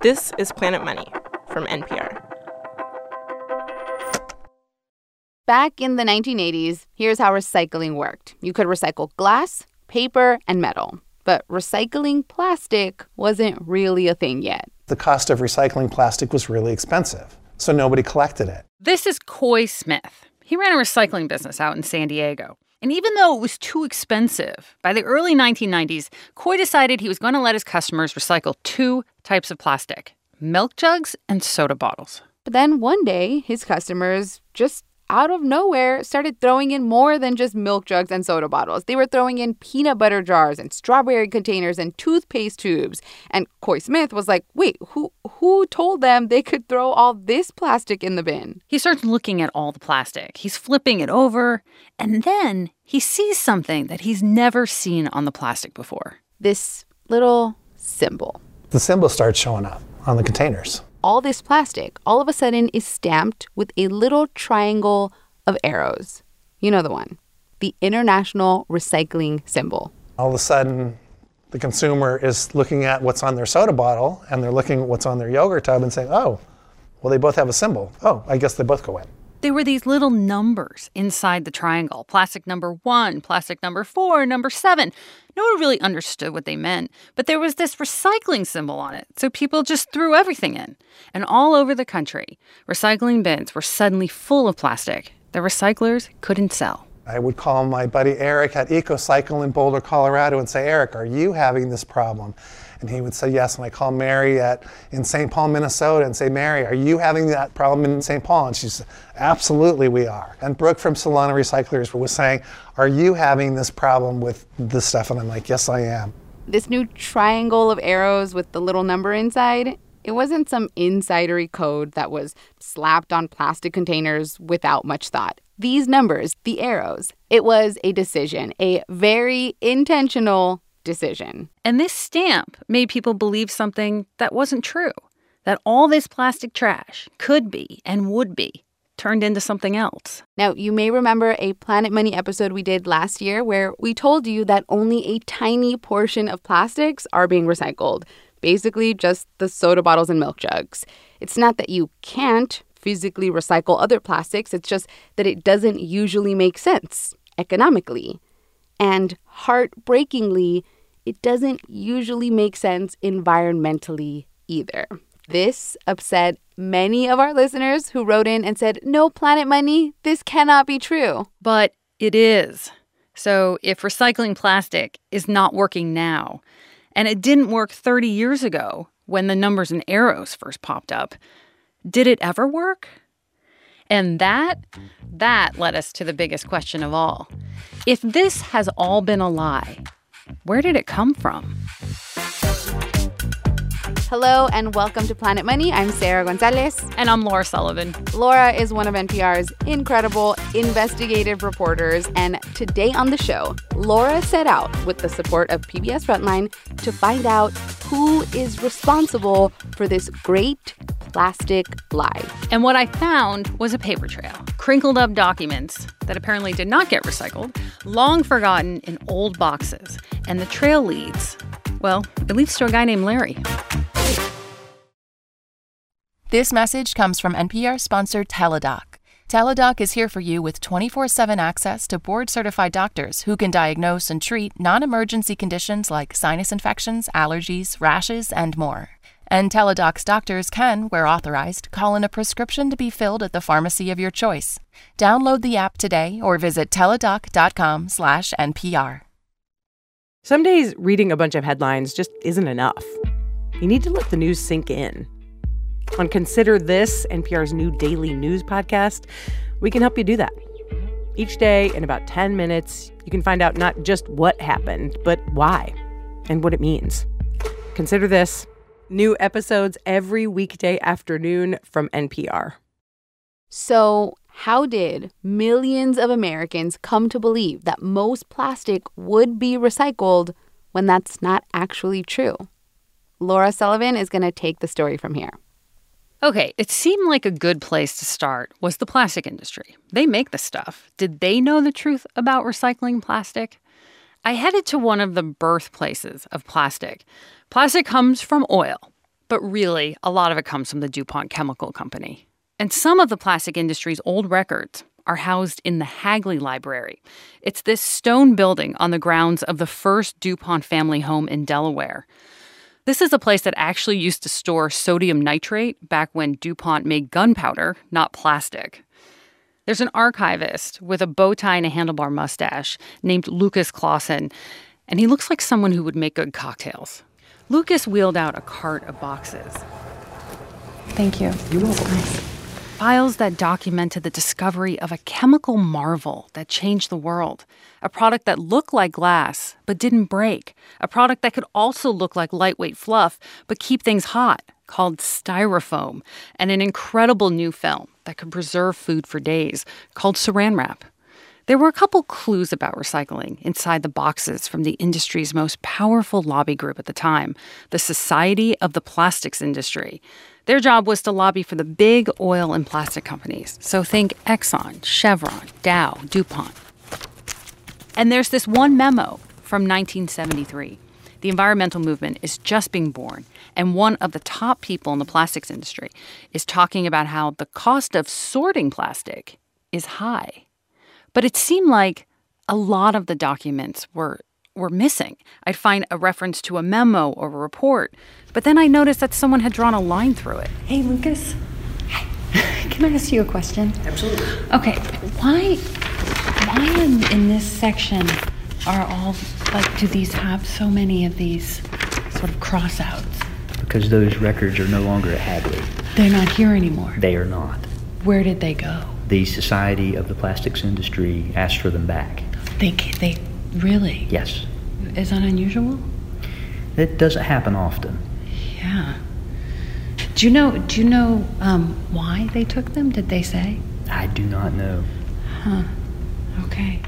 This is Planet Money from NPR. Back in the 1980s, here's how recycling worked you could recycle glass, paper, and metal. But recycling plastic wasn't really a thing yet. The cost of recycling plastic was really expensive, so nobody collected it. This is Coy Smith. He ran a recycling business out in San Diego. And even though it was too expensive, by the early 1990s, Coy decided he was going to let his customers recycle two types of plastic milk jugs and soda bottles. But then one day, his customers just out of nowhere started throwing in more than just milk jugs and soda bottles. They were throwing in peanut butter jars and strawberry containers and toothpaste tubes. And Coy Smith was like, "Wait, who who told them they could throw all this plastic in the bin?" He starts looking at all the plastic. He's flipping it over, and then he sees something that he's never seen on the plastic before. This little symbol. The symbol starts showing up on the containers all this plastic all of a sudden is stamped with a little triangle of arrows. You know the one, the International Recycling Symbol. All of a sudden, the consumer is looking at what's on their soda bottle and they're looking at what's on their yogurt tub and saying, oh, well, they both have a symbol. Oh, I guess they both go in. There were these little numbers inside the triangle plastic number one, plastic number four, number seven. No one really understood what they meant, but there was this recycling symbol on it, so people just threw everything in. And all over the country, recycling bins were suddenly full of plastic that recyclers couldn't sell. I would call my buddy Eric at EcoCycle in Boulder, Colorado, and say, Eric, are you having this problem? And he would say yes. And I call Mary at in St. Paul, Minnesota, and say, Mary, are you having that problem in St. Paul? And she said, absolutely, we are. And Brooke from Solana Recyclers was saying, are you having this problem with this stuff? And I'm like, yes, I am. This new triangle of arrows with the little number inside, it wasn't some insidery code that was slapped on plastic containers without much thought. These numbers, the arrows, it was a decision, a very intentional decision. And this stamp made people believe something that wasn't true that all this plastic trash could be and would be turned into something else. Now, you may remember a Planet Money episode we did last year where we told you that only a tiny portion of plastics are being recycled. Basically, just the soda bottles and milk jugs. It's not that you can't physically recycle other plastics, it's just that it doesn't usually make sense economically. And heartbreakingly, it doesn't usually make sense environmentally either. This upset many of our listeners who wrote in and said, No planet money, this cannot be true. But it is. So if recycling plastic is not working now, and it didn't work 30 years ago when the numbers and arrows first popped up, did it ever work? And that, that led us to the biggest question of all. If this has all been a lie, where did it come from? Hello and welcome to Planet Money. I'm Sarah Gonzalez. And I'm Laura Sullivan. Laura is one of NPR's incredible investigative reporters. And today on the show, Laura set out with the support of PBS Frontline to find out who is responsible for this great plastic lie. And what I found was a paper trail, crinkled up documents that apparently did not get recycled, long forgotten in old boxes. And the trail leads, well, it leads to a guy named Larry. This message comes from NPR sponsor Teladoc. Teladoc is here for you with 24 7 access to board certified doctors who can diagnose and treat non emergency conditions like sinus infections, allergies, rashes, and more. And Teladoc's doctors can, where authorized, call in a prescription to be filled at the pharmacy of your choice. Download the app today or visit teladoc.com/npr. Some days reading a bunch of headlines just isn't enough. You need to let the news sink in. On Consider This, NPR's new daily news podcast, we can help you do that. Each day, in about 10 minutes, you can find out not just what happened, but why and what it means. Consider This New episodes every weekday afternoon from NPR. So, how did millions of Americans come to believe that most plastic would be recycled when that's not actually true? Laura Sullivan is going to take the story from here. Okay, it seemed like a good place to start was the plastic industry. They make the stuff. Did they know the truth about recycling plastic? I headed to one of the birthplaces of plastic. Plastic comes from oil, But really, a lot of it comes from the DuPont Chemical Company. And some of the plastic industry's old records are housed in the Hagley Library. It's this stone building on the grounds of the first DuPont family home in Delaware. This is a place that actually used to store sodium nitrate back when DuPont made gunpowder, not plastic. There's an archivist with a bow tie and a handlebar mustache named Lucas Clausen, and he looks like someone who would make good cocktails. Lucas wheeled out a cart of boxes. Thank you. You're welcome. Files that documented the discovery of a chemical marvel that changed the world. A product that looked like glass but didn't break. A product that could also look like lightweight fluff but keep things hot, called styrofoam. And an incredible new film that could preserve food for days, called saran wrap. There were a couple clues about recycling inside the boxes from the industry's most powerful lobby group at the time, the Society of the Plastics Industry. Their job was to lobby for the big oil and plastic companies. So think Exxon, Chevron, Dow, DuPont. And there's this one memo from 1973. The environmental movement is just being born, and one of the top people in the plastics industry is talking about how the cost of sorting plastic is high. But it seemed like a lot of the documents were were missing. I'd find a reference to a memo or a report, but then I noticed that someone had drawn a line through it. Hey, Lucas. Can I ask you a question? Absolutely. Okay, why why in, in this section are all like do these have so many of these sort of crossouts? Because those records are no longer at Hagley. They're not here anymore. They are not. Where did they go? The Society of the Plastics Industry asked for them back. They they really? Yes. Is that unusual? It doesn't happen often. Yeah. Do you know? Do you know um, why they took them? Did they say? I do not know. Huh. Okay.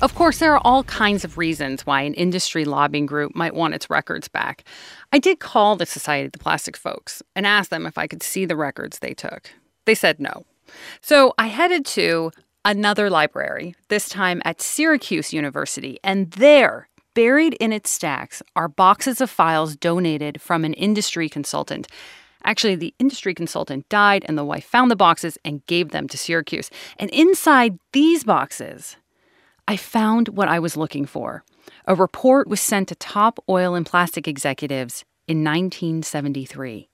Of course, there are all kinds of reasons why an industry lobbying group might want its records back. I did call the Society of the Plastic folks and asked them if I could see the records they took. They said no. So I headed to another library, this time at Syracuse University, and there, buried in its stacks, are boxes of files donated from an industry consultant. Actually, the industry consultant died, and the wife found the boxes and gave them to Syracuse. And inside these boxes, I found what I was looking for. A report was sent to top oil and plastic executives in 1973.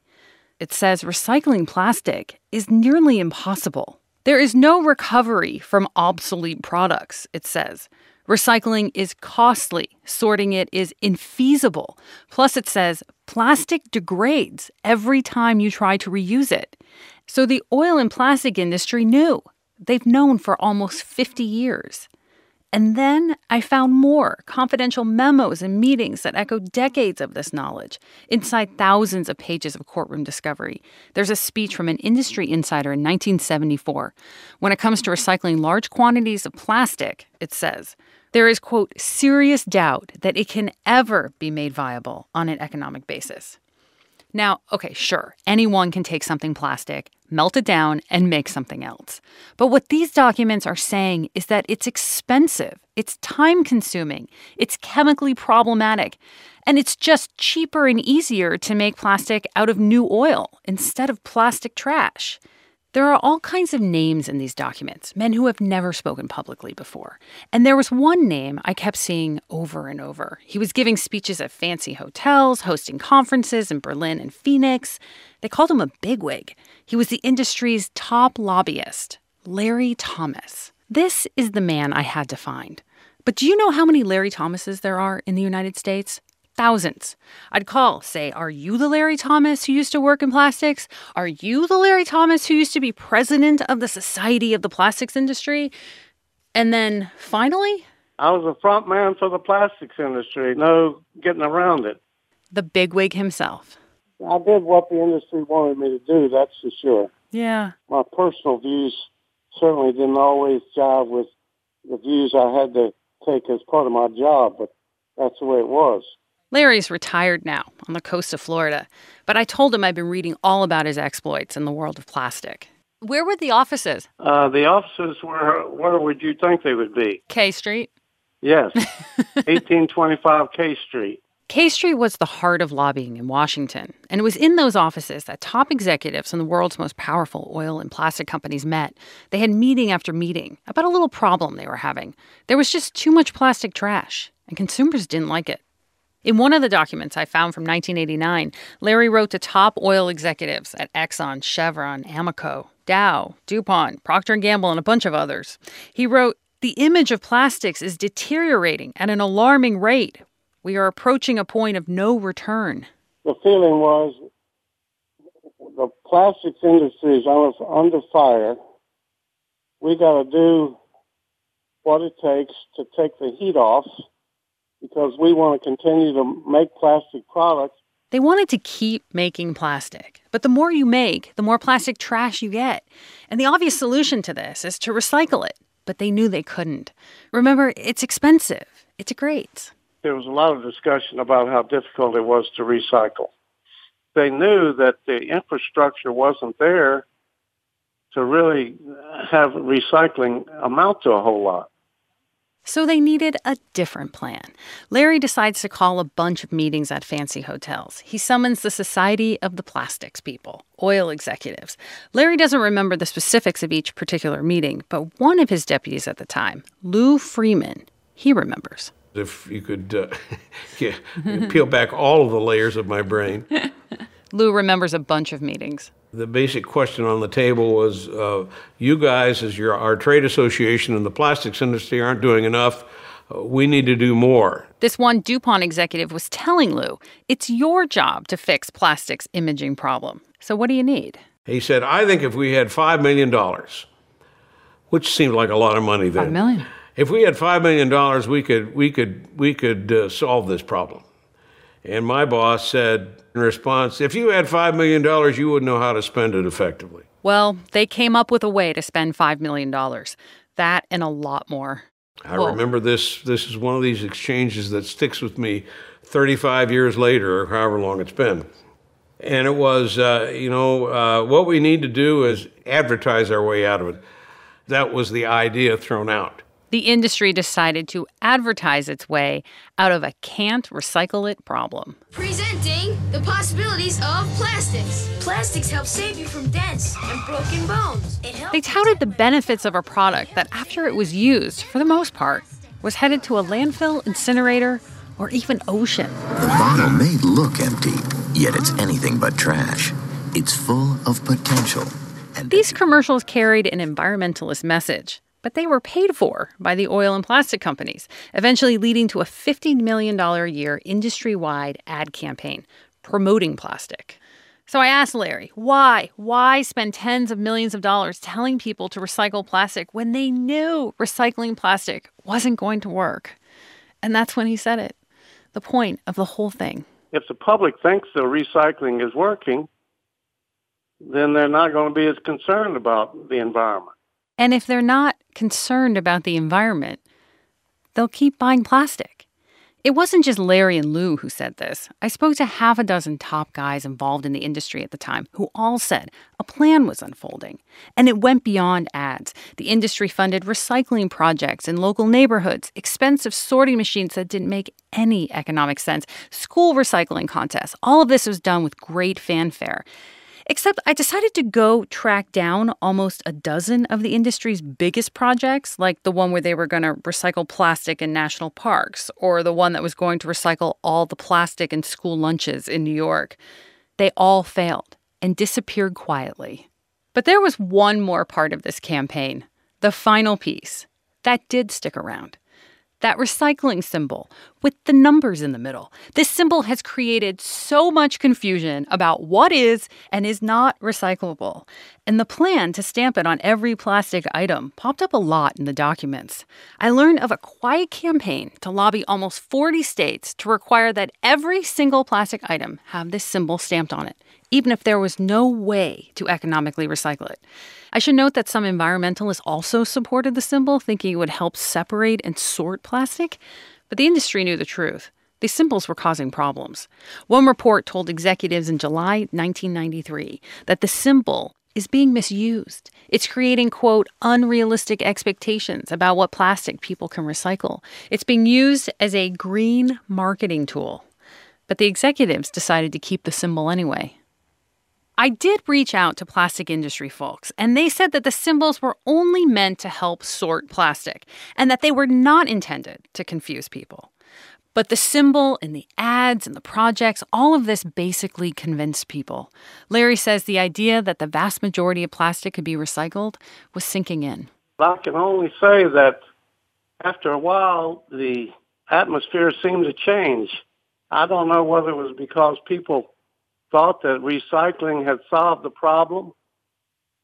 It says recycling plastic is nearly impossible. There is no recovery from obsolete products, it says. Recycling is costly, sorting it is infeasible. Plus, it says plastic degrades every time you try to reuse it. So the oil and plastic industry knew. They've known for almost 50 years. And then I found more confidential memos and meetings that echo decades of this knowledge inside thousands of pages of courtroom discovery. There's a speech from an industry insider in 1974. When it comes to recycling large quantities of plastic, it says, there is, quote, serious doubt that it can ever be made viable on an economic basis. Now, okay, sure, anyone can take something plastic, melt it down, and make something else. But what these documents are saying is that it's expensive, it's time consuming, it's chemically problematic, and it's just cheaper and easier to make plastic out of new oil instead of plastic trash. There are all kinds of names in these documents, men who have never spoken publicly before. And there was one name I kept seeing over and over. He was giving speeches at fancy hotels, hosting conferences in Berlin and Phoenix. They called him a bigwig. He was the industry's top lobbyist, Larry Thomas. This is the man I had to find. But do you know how many Larry Thomases there are in the United States? Thousands. I'd call, say, Are you the Larry Thomas who used to work in plastics? Are you the Larry Thomas who used to be president of the Society of the Plastics Industry? And then finally, I was a front man for the plastics industry. No getting around it. The bigwig himself. I did what the industry wanted me to do, that's for sure. Yeah. My personal views certainly didn't always jive with the views I had to take as part of my job, but that's the way it was. Larry's retired now on the coast of Florida, but I told him I'd been reading all about his exploits in the world of plastic. Where were the offices? Uh, the offices were, where would you think they would be? K Street? Yes, 1825 K Street. K Street was the heart of lobbying in Washington, and it was in those offices that top executives from the world's most powerful oil and plastic companies met. They had meeting after meeting about a little problem they were having. There was just too much plastic trash, and consumers didn't like it. In one of the documents I found from 1989, Larry wrote to top oil executives at Exxon, Chevron, Amoco, Dow, DuPont, Procter & Gamble, and a bunch of others. He wrote, "The image of plastics is deteriorating at an alarming rate. We are approaching a point of no return." The feeling was the plastics industry is under fire. We got to do what it takes to take the heat off because we want to continue to make plastic products. They wanted to keep making plastic, but the more you make, the more plastic trash you get. And the obvious solution to this is to recycle it, but they knew they couldn't. Remember, it's expensive, it degrades. There was a lot of discussion about how difficult it was to recycle. They knew that the infrastructure wasn't there to really have recycling amount to a whole lot. So they needed a different plan. Larry decides to call a bunch of meetings at fancy hotels. He summons the Society of the Plastics People, oil executives. Larry doesn't remember the specifics of each particular meeting, but one of his deputies at the time, Lou Freeman, he remembers. If you could uh, yeah, peel back all of the layers of my brain. Lou remembers a bunch of meetings. The basic question on the table was uh, you guys, as your, our trade association in the plastics industry, aren't doing enough. Uh, we need to do more. This one DuPont executive was telling Lou, it's your job to fix plastics imaging problem. So what do you need? He said, I think if we had $5 million, which seemed like a lot of money then. 5 million. If we had $5 million, we could, we could, we could uh, solve this problem. And my boss said in response, if you had $5 million, you wouldn't know how to spend it effectively. Well, they came up with a way to spend $5 million. That and a lot more. I Whoa. remember this. This is one of these exchanges that sticks with me 35 years later, or however long it's been. And it was, uh, you know, uh, what we need to do is advertise our way out of it. That was the idea thrown out the industry decided to advertise its way out of a can't recycle it problem. Presenting the possibilities of plastics. Plastics help save you from dents and broken bones. They touted the benefits of a product that, after it was used, for the most part, was headed to a landfill, incinerator, or even ocean. The bottle may look empty, yet it's anything but trash. It's full of potential. And These commercials carried an environmentalist message but they were paid for by the oil and plastic companies, eventually leading to a $50 million a year industry wide ad campaign promoting plastic. So I asked Larry, why? Why spend tens of millions of dollars telling people to recycle plastic when they knew recycling plastic wasn't going to work? And that's when he said it the point of the whole thing. If the public thinks the recycling is working, then they're not going to be as concerned about the environment. And if they're not concerned about the environment, they'll keep buying plastic. It wasn't just Larry and Lou who said this. I spoke to half a dozen top guys involved in the industry at the time who all said a plan was unfolding. And it went beyond ads. The industry funded recycling projects in local neighborhoods, expensive sorting machines that didn't make any economic sense, school recycling contests. All of this was done with great fanfare. Except I decided to go track down almost a dozen of the industry's biggest projects, like the one where they were going to recycle plastic in national parks, or the one that was going to recycle all the plastic in school lunches in New York. They all failed and disappeared quietly. But there was one more part of this campaign, the final piece, that did stick around that recycling symbol with the numbers in the middle. This symbol has created so much confusion about what is and is not recyclable. And the plan to stamp it on every plastic item popped up a lot in the documents. I learned of a quiet campaign to lobby almost 40 states to require that every single plastic item have this symbol stamped on it, even if there was no way to economically recycle it. I should note that some environmentalists also supported the symbol, thinking it would help separate and sort plastic, but the industry knew the truth. These symbols were causing problems. One report told executives in July 1993 that the symbol is being misused. It's creating, quote, unrealistic expectations about what plastic people can recycle. It's being used as a green marketing tool. But the executives decided to keep the symbol anyway. I did reach out to plastic industry folks, and they said that the symbols were only meant to help sort plastic and that they were not intended to confuse people. But the symbol and the ads and the projects, all of this basically convinced people. Larry says the idea that the vast majority of plastic could be recycled was sinking in. I can only say that after a while, the atmosphere seemed to change. I don't know whether it was because people thought that recycling had solved the problem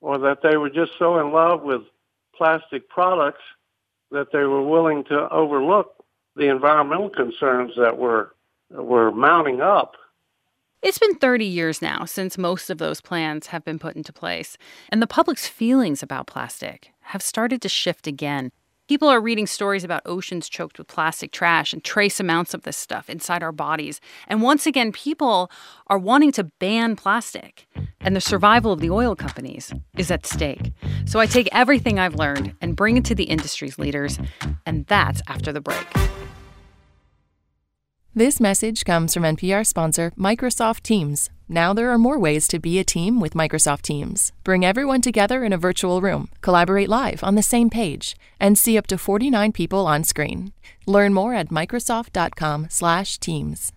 or that they were just so in love with plastic products that they were willing to overlook the environmental concerns that were were mounting up. It's been 30 years now since most of those plans have been put into place, and the public's feelings about plastic have started to shift again. People are reading stories about oceans choked with plastic trash and trace amounts of this stuff inside our bodies. And once again, people are wanting to ban plastic. And the survival of the oil companies is at stake. So I take everything I've learned and bring it to the industry's leaders. And that's after the break. This message comes from NPR sponsor Microsoft Teams. Now there are more ways to be a team with Microsoft Teams. Bring everyone together in a virtual room, collaborate live on the same page, and see up to 49 people on screen. Learn more at microsoft.com/teams.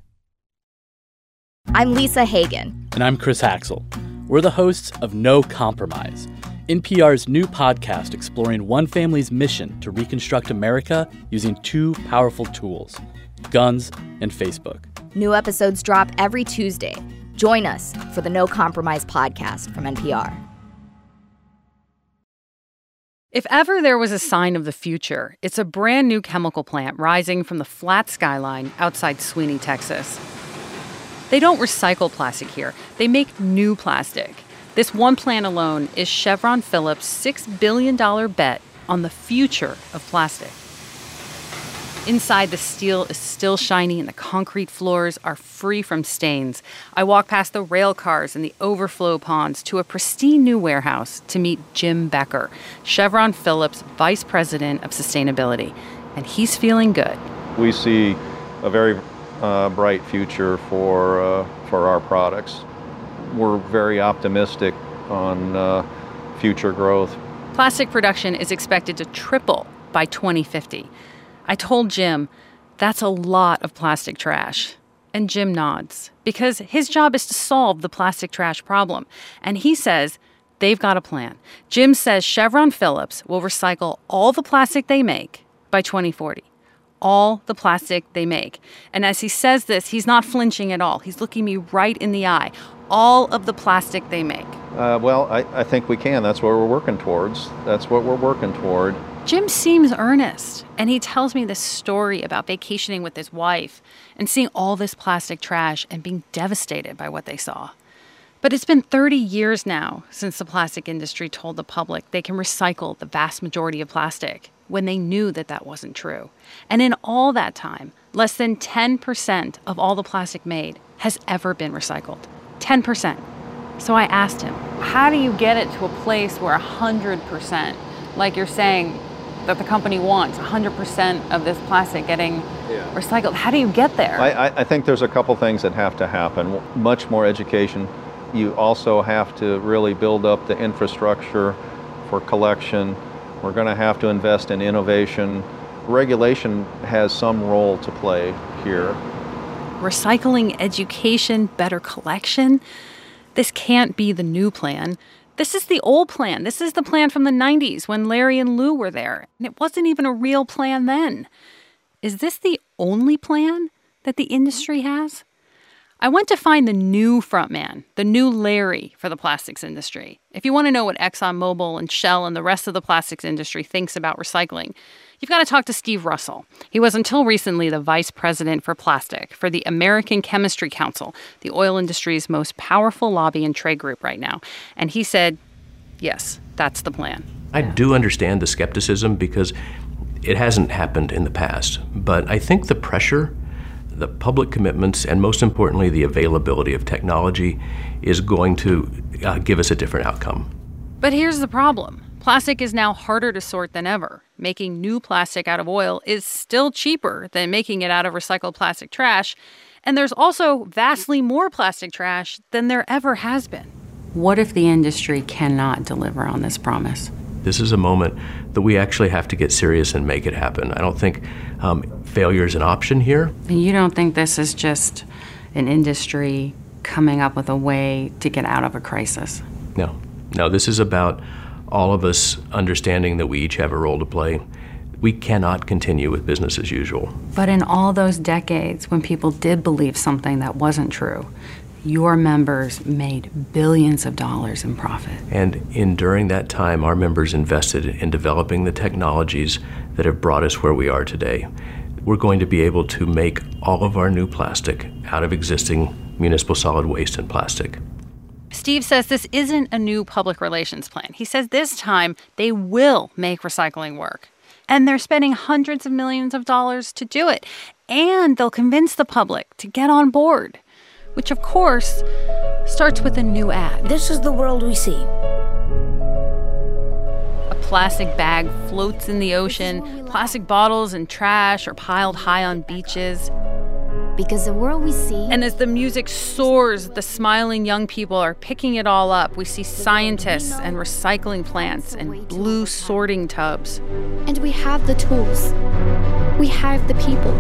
I'm Lisa Hagen. And I'm Chris Haxel. We're the hosts of No Compromise, NPR's new podcast exploring one family's mission to reconstruct America using two powerful tools guns, and Facebook. New episodes drop every Tuesday. Join us for the No Compromise podcast from NPR. If ever there was a sign of the future, it's a brand new chemical plant rising from the flat skyline outside Sweeny, Texas. They don't recycle plastic here, they make new plastic. This one plant alone is Chevron Phillips' $6 billion bet on the future of plastic. Inside, the steel is still shiny and the concrete floors are free from stains. I walk past the rail cars and the overflow ponds to a pristine new warehouse to meet Jim Becker, Chevron Phillips Vice President of Sustainability, and he's feeling good. We see a very uh, bright future for, uh, for our products. We're very optimistic on uh, future growth. Plastic production is expected to triple by 2050. I told Jim, that's a lot of plastic trash. And Jim nods because his job is to solve the plastic trash problem. And he says they've got a plan. Jim says Chevron Phillips will recycle all the plastic they make by 2040. All the plastic they make. And as he says this, he's not flinching at all. He's looking me right in the eye. All of the plastic they make. Uh, well, I, I think we can. That's what we're working towards. That's what we're working toward. Jim seems earnest, and he tells me this story about vacationing with his wife and seeing all this plastic trash and being devastated by what they saw. But it's been 30 years now since the plastic industry told the public they can recycle the vast majority of plastic when they knew that that wasn't true. And in all that time, less than 10% of all the plastic made has ever been recycled. 10%. So I asked him, how do you get it to a place where 100%, like you're saying, that the company wants 100% of this plastic getting yeah. recycled. How do you get there? I, I, think there's a couple things that have to happen. Much more education. You also have to really build up the infrastructure for collection. We're going to have to invest in innovation. Regulation has some role to play here. Recycling, education, better collection. This can't be the new plan. This is the old plan. This is the plan from the 90s when Larry and Lou were there. And it wasn't even a real plan then. Is this the only plan that the industry has? I went to find the new frontman, the new Larry for the plastics industry. If you want to know what ExxonMobil and Shell and the rest of the plastics industry thinks about recycling, you've got to talk to Steve Russell. He was until recently the vice president for plastic for the American Chemistry Council, the oil industry's most powerful lobby and trade group right now. And he said, yes, that's the plan. I do understand the skepticism because it hasn't happened in the past. But I think the pressure the public commitments, and most importantly, the availability of technology is going to uh, give us a different outcome. But here's the problem plastic is now harder to sort than ever. Making new plastic out of oil is still cheaper than making it out of recycled plastic trash. And there's also vastly more plastic trash than there ever has been. What if the industry cannot deliver on this promise? This is a moment that we actually have to get serious and make it happen. I don't think um, failure is an option here. And you don't think this is just an industry coming up with a way to get out of a crisis? No. No, this is about all of us understanding that we each have a role to play. We cannot continue with business as usual. But in all those decades when people did believe something that wasn't true, your members made billions of dollars in profit. And in during that time, our members invested in developing the technologies that have brought us where we are today. We're going to be able to make all of our new plastic out of existing municipal solid waste and plastic. Steve says this isn't a new public relations plan. He says this time they will make recycling work. And they're spending hundreds of millions of dollars to do it. And they'll convince the public to get on board which of course starts with a new ad. This is the world we see. A plastic bag floats in the ocean, plastic bottles and trash are piled high on beaches. Because the world we see. And as the music soars, the smiling young people are picking it all up. We see scientists and recycling plants and blue sorting tubs. And we have the tools. We have the people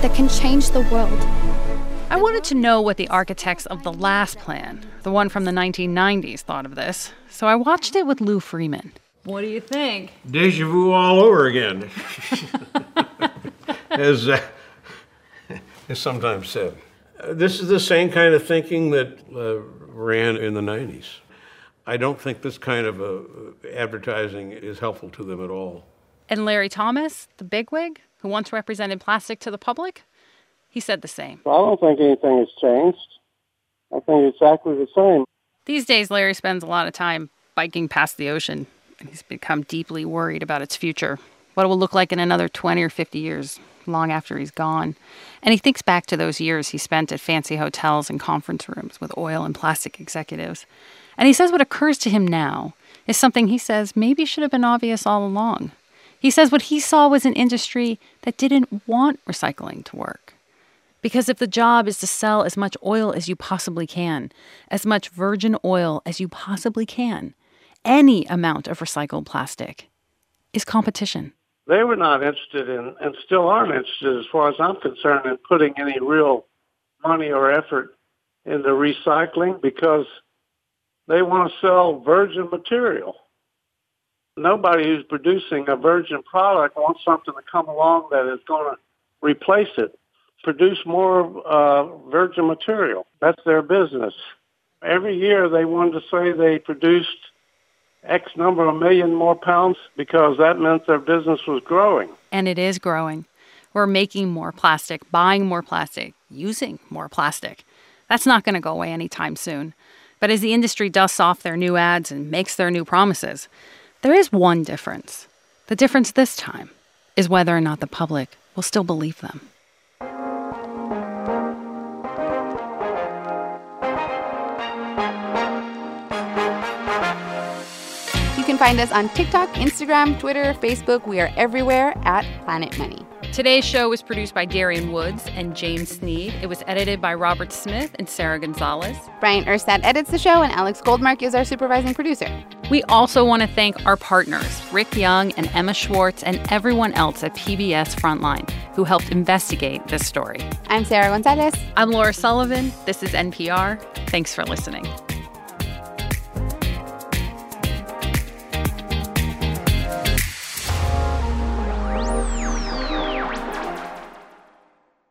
that can change the world I wanted to know what the architects of the last plan, the one from the 1990s, thought of this, so I watched it with Lou Freeman. What do you think? Deja vu all over again, as, uh, as sometimes said. Uh, this is the same kind of thinking that uh, ran in the 90s. I don't think this kind of uh, advertising is helpful to them at all. And Larry Thomas, the bigwig, who once represented plastic to the public, he said the same. I don't think anything has changed. I think exactly the same. These days, Larry spends a lot of time biking past the ocean, and he's become deeply worried about its future, what it will look like in another 20 or 50 years, long after he's gone. And he thinks back to those years he spent at fancy hotels and conference rooms with oil and plastic executives. And he says what occurs to him now is something he says maybe should have been obvious all along. He says what he saw was an industry that didn't want recycling to work. Because if the job is to sell as much oil as you possibly can, as much virgin oil as you possibly can, any amount of recycled plastic is competition. They were not interested in, and still aren't interested, as far as I'm concerned, in putting any real money or effort into recycling because they want to sell virgin material. Nobody who's producing a virgin product wants something to come along that is going to replace it produce more uh, virgin material. That's their business. Every year they wanted to say they produced X number of million more pounds because that meant their business was growing. And it is growing. We're making more plastic, buying more plastic, using more plastic. That's not going to go away anytime soon. But as the industry dusts off their new ads and makes their new promises, there is one difference. The difference this time is whether or not the public will still believe them. Find us on TikTok, Instagram, Twitter, Facebook. We are everywhere at Planet Money. Today's show was produced by Darian Woods and James Sneed. It was edited by Robert Smith and Sarah Gonzalez. Bryant Urstadt edits the show, and Alex Goldmark is our supervising producer. We also want to thank our partners, Rick Young and Emma Schwartz, and everyone else at PBS Frontline who helped investigate this story. I'm Sarah Gonzalez. I'm Laura Sullivan. This is NPR. Thanks for listening.